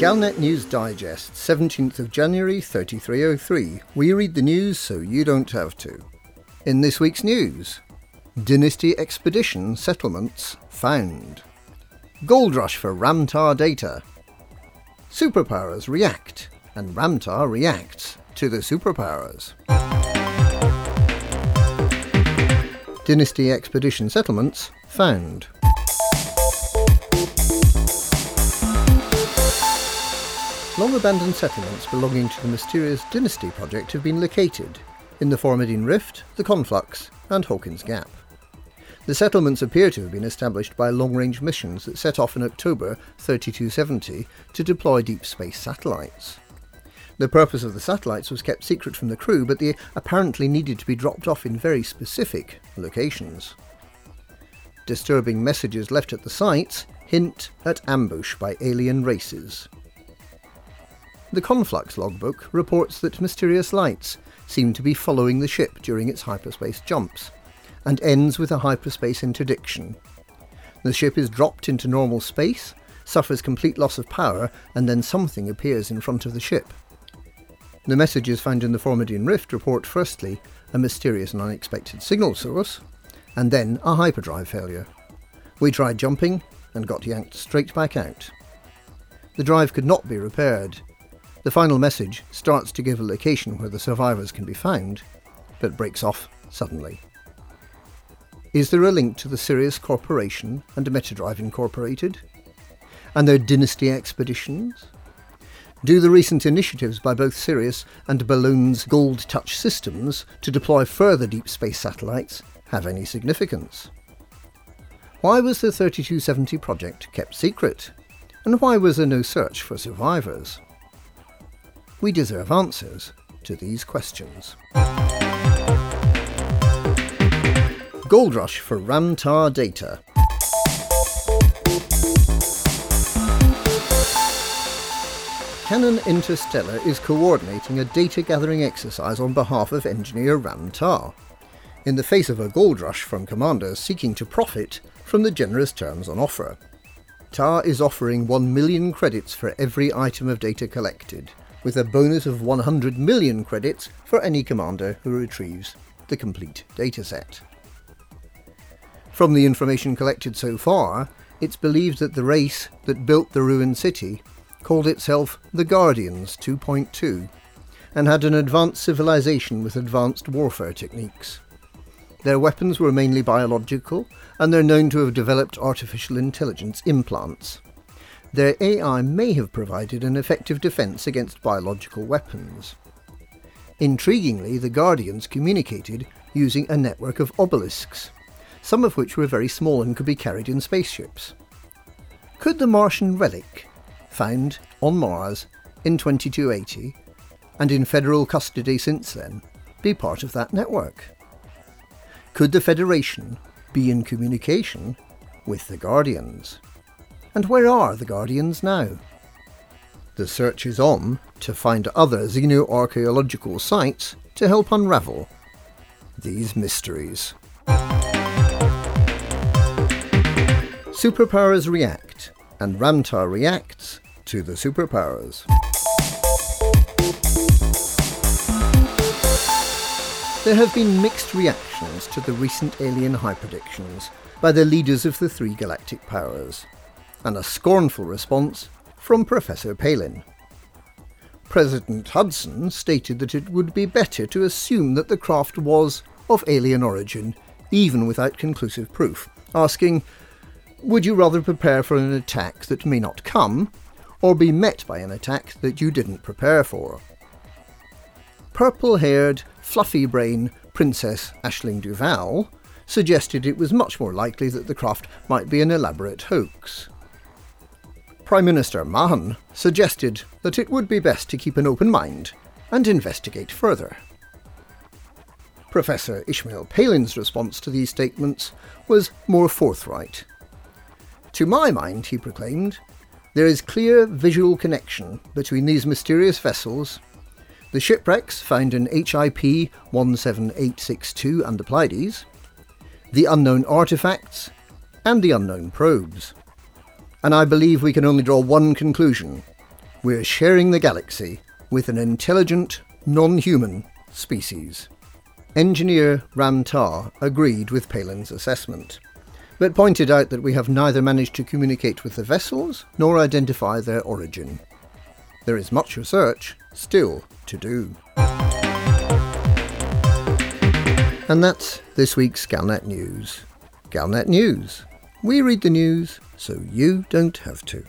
Galnet News Digest, 17th of January 3303. We read the news so you don't have to. In this week's news, Dynasty Expedition settlements found. Gold rush for Ram Tah data. Superpowers react, and Ram Tah reacts to the superpowers. Dynasty Expedition settlements found. Long abandoned settlements belonging to the mysterious Dynasty project have been located in the Formidine Rift, the Conflux, and Hawkins Gap. The settlements appear to have been established by long range missions that set off in October 3270 to deploy deep space satellites. The purpose of the satellites was kept secret from the crew, but they apparently needed to be dropped off in very specific locations. Disturbing messages left at the sites hint at ambush by alien races. The Conflux logbook reports that mysterious lights seem to be following the ship during its hyperspace jumps, and ends with a hyperspace interdiction. The ship is dropped into normal space, suffers complete loss of power, and then something appears in front of the ship. The messages found in the Formidine Rift report firstly a mysterious and unexpected signal source, and then a hyperdrive failure. We tried jumping and got yanked straight back out. The drive could not be repaired, the final message starts to give a location where the survivors can be found, but breaks off suddenly. Is there a link to the Sirius Corporation and Metadrive Incorporated? And their dynasty expeditions? Do the recent initiatives by both Sirius and Balloon's Gold Touch systems to deploy further deep space satellites have any significance? Why was the 3270 project kept secret? And why was there no search for survivors? We deserve answers to these questions. Gold Rush for Ram Tah data. Canonn Interstellar is coordinating a data gathering exercise on behalf of engineer Ram Tah, in the face of a gold rush from commanders seeking to profit from the generous terms on offer. Tah is offering 1 million credits for every item of data collected, with a bonus of 100 million credits for any commander who retrieves the complete dataset. From the information collected so far, it's believed that the race that built the ruined city called itself the Guardians 2.2 and had an advanced civilization with advanced warfare techniques. Their weapons were mainly biological, and they're known to have developed artificial intelligence implants their AI may have provided an effective defence against biological weapons. Intriguingly, the Guardians communicated using a network of obelisks, some of which were very small and could be carried in spaceships. Could the Martian relic, found on Mars in 2280 and in federal custody since then, be part of that network? Could the Federation be in communication with the Guardians? And where are the Guardians now? The search is on to find other xenoarchaeological sites to help unravel these mysteries. Superpowers react, and Ram Tah reacts to the superpowers. There have been mixed reactions to the recent alien high predictions by the leaders of the three galactic powers and a scornful response from Professor Palin. President Hudson stated that it would be better to assume that the craft was of alien origin, even without conclusive proof, asking, Would you rather prepare for an attack that may not come, or be met by an attack that you didn't prepare for? Purple haired, fluffy brain Princess Aisling Duval suggested it was much more likely that the craft might be an elaborate hoax. Prime Minister Mahon suggested that it would be best to keep an open mind and investigate further. Professor Ishmael Palin's response to these statements was more forthright. To my mind, he proclaimed, there is clear visual connection between these mysterious vessels, the shipwrecks found in HIP 17862 and the Pleiades, the unknown artifacts, and the unknown probes and I believe we can only draw one conclusion. we're sharing the galaxy with an intelligent, non human species. Engineer Ram Tah agreed with Palin's assessment, but pointed out that we have neither managed to communicate with the vessels nor identify their origin. There is much research still to do. And that's this week's Galnet News. Galnet News. We read the news so you don't have to.